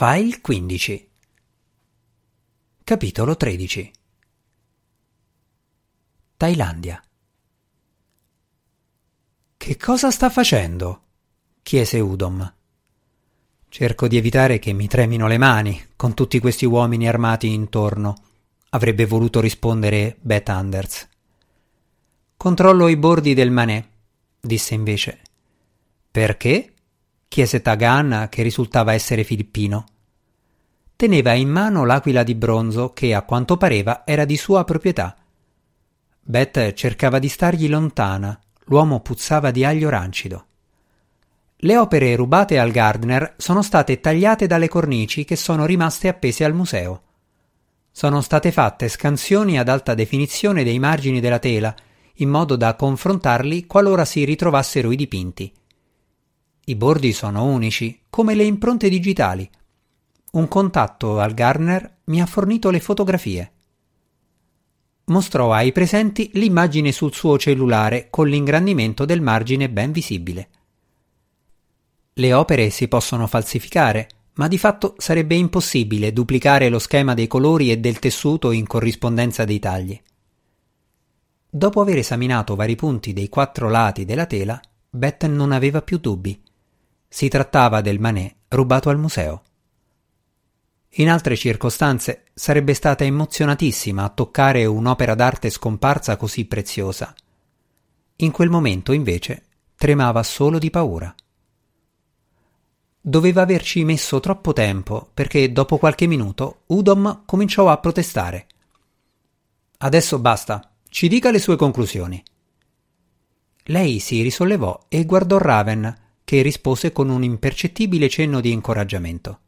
File 15 Capitolo 13 Thailandia Che cosa sta facendo? chiese Udom. Cerco di evitare che mi tremino le mani con tutti questi uomini armati intorno, avrebbe voluto rispondere Beth Anders. Controllo i bordi del manè, disse invece. Perché? Chiese Tagan, che risultava essere filippino. Teneva in mano l'aquila di bronzo che, a quanto pareva, era di sua proprietà. Beth cercava di stargli lontana, l'uomo puzzava di aglio rancido. Le opere rubate al Gardner sono state tagliate dalle cornici che sono rimaste appese al museo. Sono state fatte scansioni ad alta definizione dei margini della tela, in modo da confrontarli qualora si ritrovassero i dipinti. I bordi sono unici, come le impronte digitali. Un contatto al Gardner mi ha fornito le fotografie. Mostrò ai presenti l'immagine sul suo cellulare con l'ingrandimento del margine ben visibile. Le opere si possono falsificare, ma di fatto sarebbe impossibile duplicare lo schema dei colori e del tessuto in corrispondenza dei tagli. Dopo aver esaminato vari punti dei quattro lati della tela, Beth non aveva più dubbi. Si trattava del Manet rubato al museo. In altre circostanze sarebbe stata emozionatissima a toccare un'opera d'arte scomparsa così preziosa. In quel momento, invece, tremava solo di paura. Doveva averci messo troppo tempo perché dopo qualche minuto Udom cominciò a protestare. Adesso basta, ci dica le sue conclusioni. Lei si risollevò e guardò Raven, che rispose con un impercettibile cenno di incoraggiamento.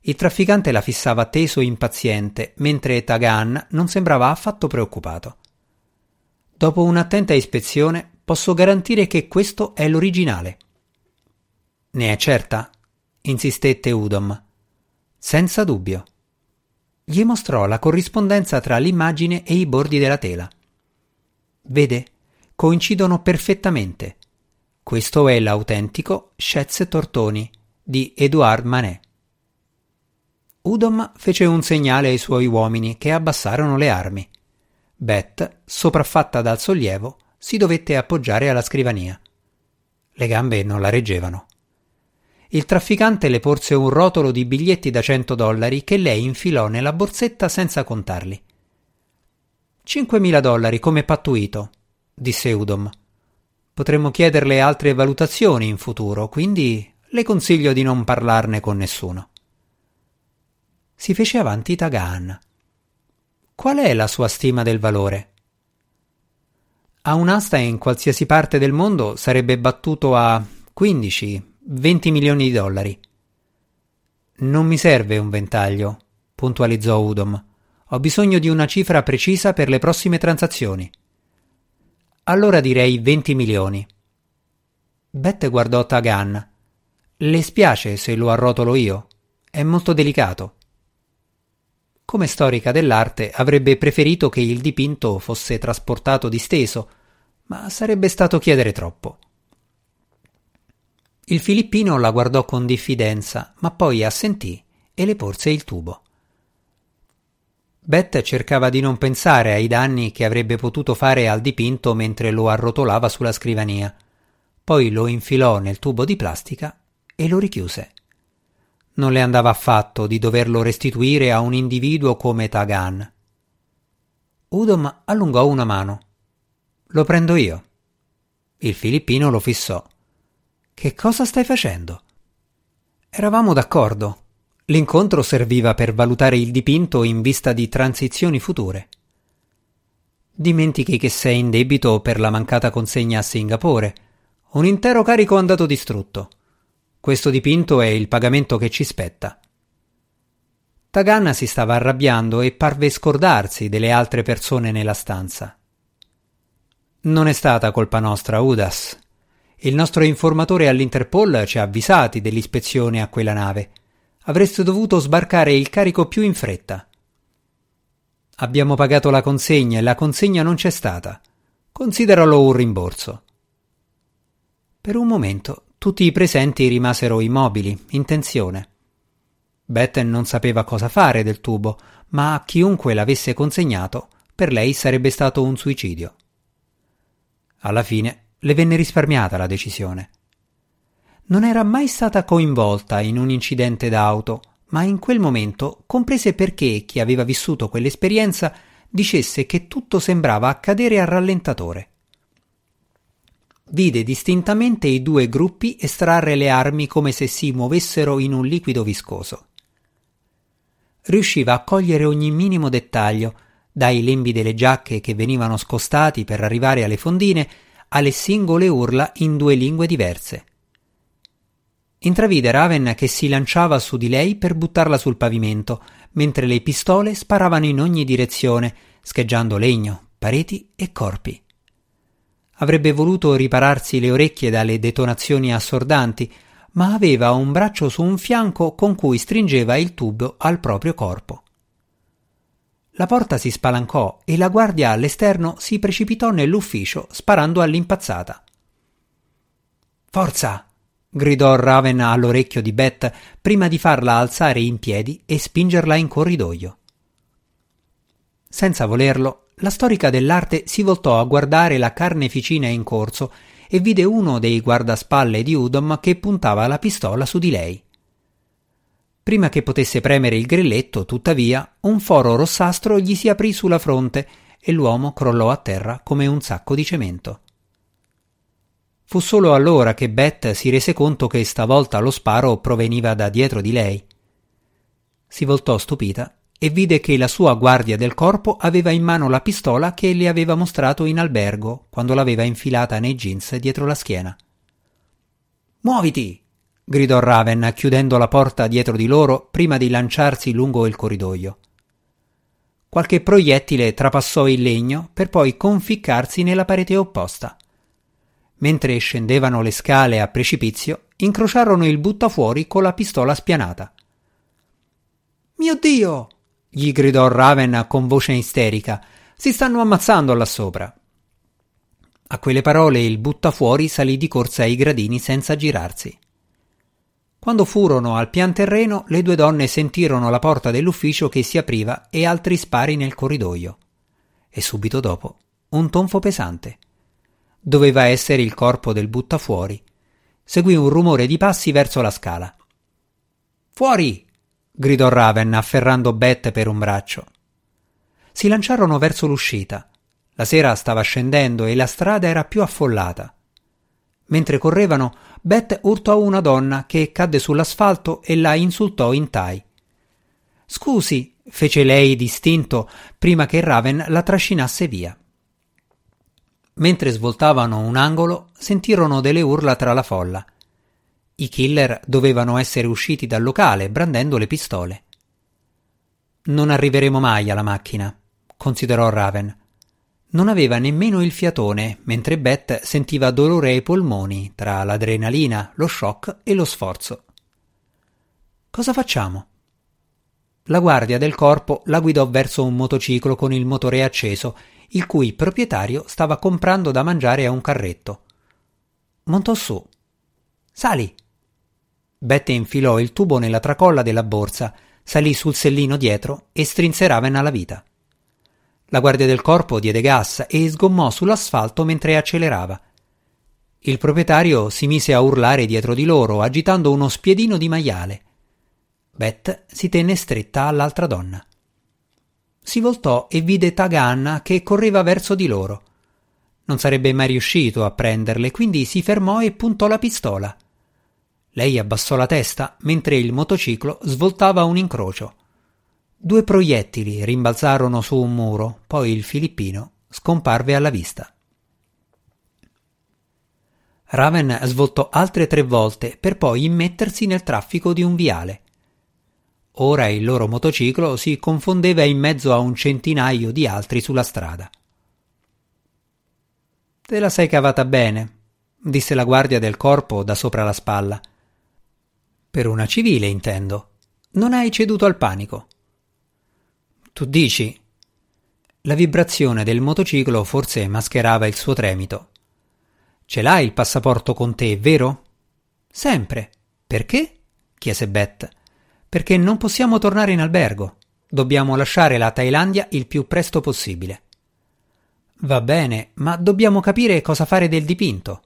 Il trafficante la fissava teso e impaziente, mentre Tagan non sembrava affatto preoccupato. Dopo un'attenta ispezione, posso garantire che questo è l'originale. Ne è certa? insistette Udom. Senza dubbio. Gli mostrò la corrispondenza tra l'immagine e i bordi della tela. Vede, coincidono perfettamente. Questo è l'autentico Schätze Tortoni di Edouard Manet. Udom fece un segnale ai suoi uomini che abbassarono le armi. Beth, sopraffatta dal sollievo, si dovette appoggiare alla scrivania. Le gambe non la reggevano il trafficante le porse un rotolo di biglietti da cento dollari che lei infilò nella borsetta senza contarli. Cinquemila dollari come pattuito, disse Udom. Potremmo chiederle altre valutazioni in futuro, quindi le consiglio di non parlarne con nessuno. Si fece avanti Tagaan. Qual è la sua stima del valore? A un'asta in qualsiasi parte del mondo sarebbe battuto a 15, 20 milioni di dollari. Non mi serve un ventaglio, puntualizzò Udom. Ho bisogno di una cifra precisa per le prossime transazioni. Allora direi 20 milioni. Bette guardò Tagan. Le spiace se lo arrotolo io? È molto delicato. Come storica dell'arte avrebbe preferito che il dipinto fosse trasportato disteso, ma sarebbe stato chiedere troppo. Il filippino la guardò con diffidenza, ma poi assentì e le porse il tubo. Beth cercava di non pensare ai danni che avrebbe potuto fare al dipinto mentre lo arrotolava sulla scrivania. Poi lo infilò nel tubo di plastica e lo richiuse. Non le andava affatto di doverlo restituire a un individuo come Tagan. Udom allungò una mano. Lo prendo io. Il filippino lo fissò. Che cosa stai facendo? Eravamo d'accordo. L'incontro serviva per valutare il dipinto in vista di transizioni future. Dimentichi che sei in debito per la mancata consegna a Singapore. Un intero carico andato distrutto. Questo dipinto è il pagamento che ci spetta. Taganna si stava arrabbiando e parve scordarsi delle altre persone nella stanza. Non è stata colpa nostra, Udas, il nostro informatore all'Interpol ci ha avvisati dell'ispezione a quella nave. Avreste dovuto sbarcare il carico più in fretta. Abbiamo pagato la consegna e la consegna non c'è stata. Consideralo un rimborso. Per un momento tutti i presenti rimasero immobili, in tensione. Beth non sapeva cosa fare del tubo, ma a chiunque l'avesse consegnato, per lei sarebbe stato un suicidio. Alla fine le venne risparmiata la decisione. Non era mai stata coinvolta in un incidente d'auto, ma in quel momento comprese perché chi aveva vissuto quell'esperienza dicesse che tutto sembrava accadere a rallentatore. Vide distintamente i due gruppi estrarre le armi come se si muovessero in un liquido viscoso. Riusciva a cogliere ogni minimo dettaglio, dai lembi delle giacche che venivano scostati per arrivare alle fondine alle singole urla in due lingue diverse. Intravide Raven che si lanciava su di lei per buttarla sul pavimento, mentre le pistole sparavano in ogni direzione, scheggiando legno, pareti e corpi. Avrebbe voluto ripararsi le orecchie dalle detonazioni assordanti, ma aveva un braccio su un fianco con cui stringeva il tubo al proprio corpo. La porta si spalancò e la guardia all'esterno si precipitò nell'ufficio sparando all'impazzata. Forza! Gridò Raven all'orecchio di Beth prima di farla alzare in piedi e spingerla in corridoio. Senza volerlo, la storica dell'arte si voltò a guardare la carneficina in corso e vide uno dei guardaspalle di Udom che puntava la pistola su di lei. Prima che potesse premere il grilletto, tuttavia, un foro rossastro gli si aprì sulla fronte e l'uomo crollò a terra come un sacco di cemento. Fu solo allora che Beth si rese conto che stavolta lo sparo proveniva da dietro di lei. Si voltò stupita e vide che la sua guardia del corpo aveva in mano la pistola che le aveva mostrato in albergo quando l'aveva infilata nei jeans dietro la schiena. Muoviti! gridò Raven chiudendo la porta dietro di loro prima di lanciarsi lungo il corridoio. Qualche proiettile trapassò il legno per poi conficcarsi nella parete opposta. Mentre scendevano le scale a precipizio, incrociarono il buttafuori con la pistola spianata. Mio Dio! gli gridò Raven con voce isterica. Si stanno ammazzando là sopra. A quelle parole il buttafuori salì di corsa ai gradini senza girarsi. Quando furono al pian terreno, le due donne sentirono la porta dell'ufficio che si apriva e altri spari nel corridoio. E subito dopo un tonfo pesante. Doveva essere il corpo del buttafuori. Seguì un rumore di passi verso la scala. Fuori! gridò Raven afferrando Beth per un braccio. Si lanciarono verso l'uscita. La sera stava scendendo e la strada era più affollata. Mentre correvano, Beth urtò una donna che cadde sull'asfalto e la insultò in tai. Scusi, fece lei distinto prima che Raven la trascinasse via. Mentre svoltavano un angolo, sentirono delle urla tra la folla. I killer dovevano essere usciti dal locale brandendo le pistole. Non arriveremo mai alla macchina, considerò Raven. Non aveva nemmeno il fiatone, mentre Beth sentiva dolore ai polmoni tra l'adrenalina, lo shock e lo sforzo. Cosa facciamo? La guardia del corpo la guidò verso un motociclo con il motore acceso il cui proprietario stava comprando da mangiare a un carretto. Montò su. Sali. Bette infilò il tubo nella tracolla della borsa, salì sul sellino dietro e strinse Raven alla vita. La guardia del corpo diede gas e sgommò sull'asfalto mentre accelerava. Il proprietario si mise a urlare dietro di loro, agitando uno spiedino di maiale. Beth si tenne stretta all'altra donna si voltò e vide Taganna che correva verso di loro. Non sarebbe mai riuscito a prenderle, quindi si fermò e puntò la pistola. Lei abbassò la testa mentre il motociclo svoltava un incrocio. Due proiettili rimbalzarono su un muro, poi il filippino scomparve alla vista. Raven svoltò altre tre volte per poi immettersi nel traffico di un viale. Ora il loro motociclo si confondeva in mezzo a un centinaio di altri sulla strada. Te la sei cavata bene, disse la guardia del corpo da sopra la spalla. Per una civile, intendo. Non hai ceduto al panico. Tu dici. La vibrazione del motociclo forse mascherava il suo tremito. Ce l'hai il passaporto con te, vero? Sempre. Perché? chiese Beth. Perché non possiamo tornare in albergo. Dobbiamo lasciare la Thailandia il più presto possibile. Va bene, ma dobbiamo capire cosa fare del dipinto.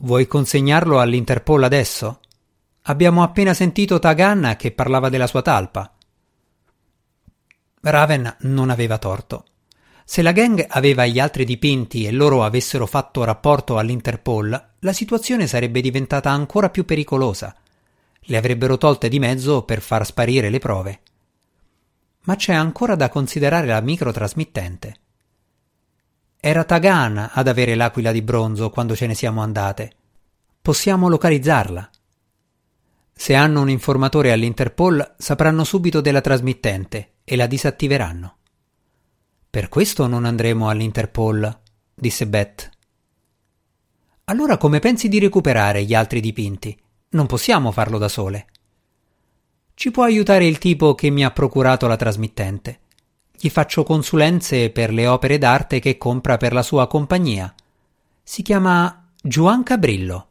Vuoi consegnarlo all'Interpol adesso? Abbiamo appena sentito Tagan che parlava della sua talpa. Raven non aveva torto. Se la gang aveva gli altri dipinti e loro avessero fatto rapporto all'Interpol, la situazione sarebbe diventata ancora più pericolosa. Le avrebbero tolte di mezzo per far sparire le prove. Ma c'è ancora da considerare la microtrasmittente. Era Tagan ad avere l'aquila di bronzo quando ce ne siamo andate. Possiamo localizzarla. Se hanno un informatore all'Interpol sapranno subito della trasmittente e la disattiveranno. Per questo non andremo all'Interpol, disse Beth. Allora come pensi di recuperare gli altri dipinti? Non possiamo farlo da sole. Ci può aiutare il tipo che mi ha procurato la trasmittente. Gli faccio consulenze per le opere d'arte che compra per la sua compagnia. Si chiama Juan Cabrillo.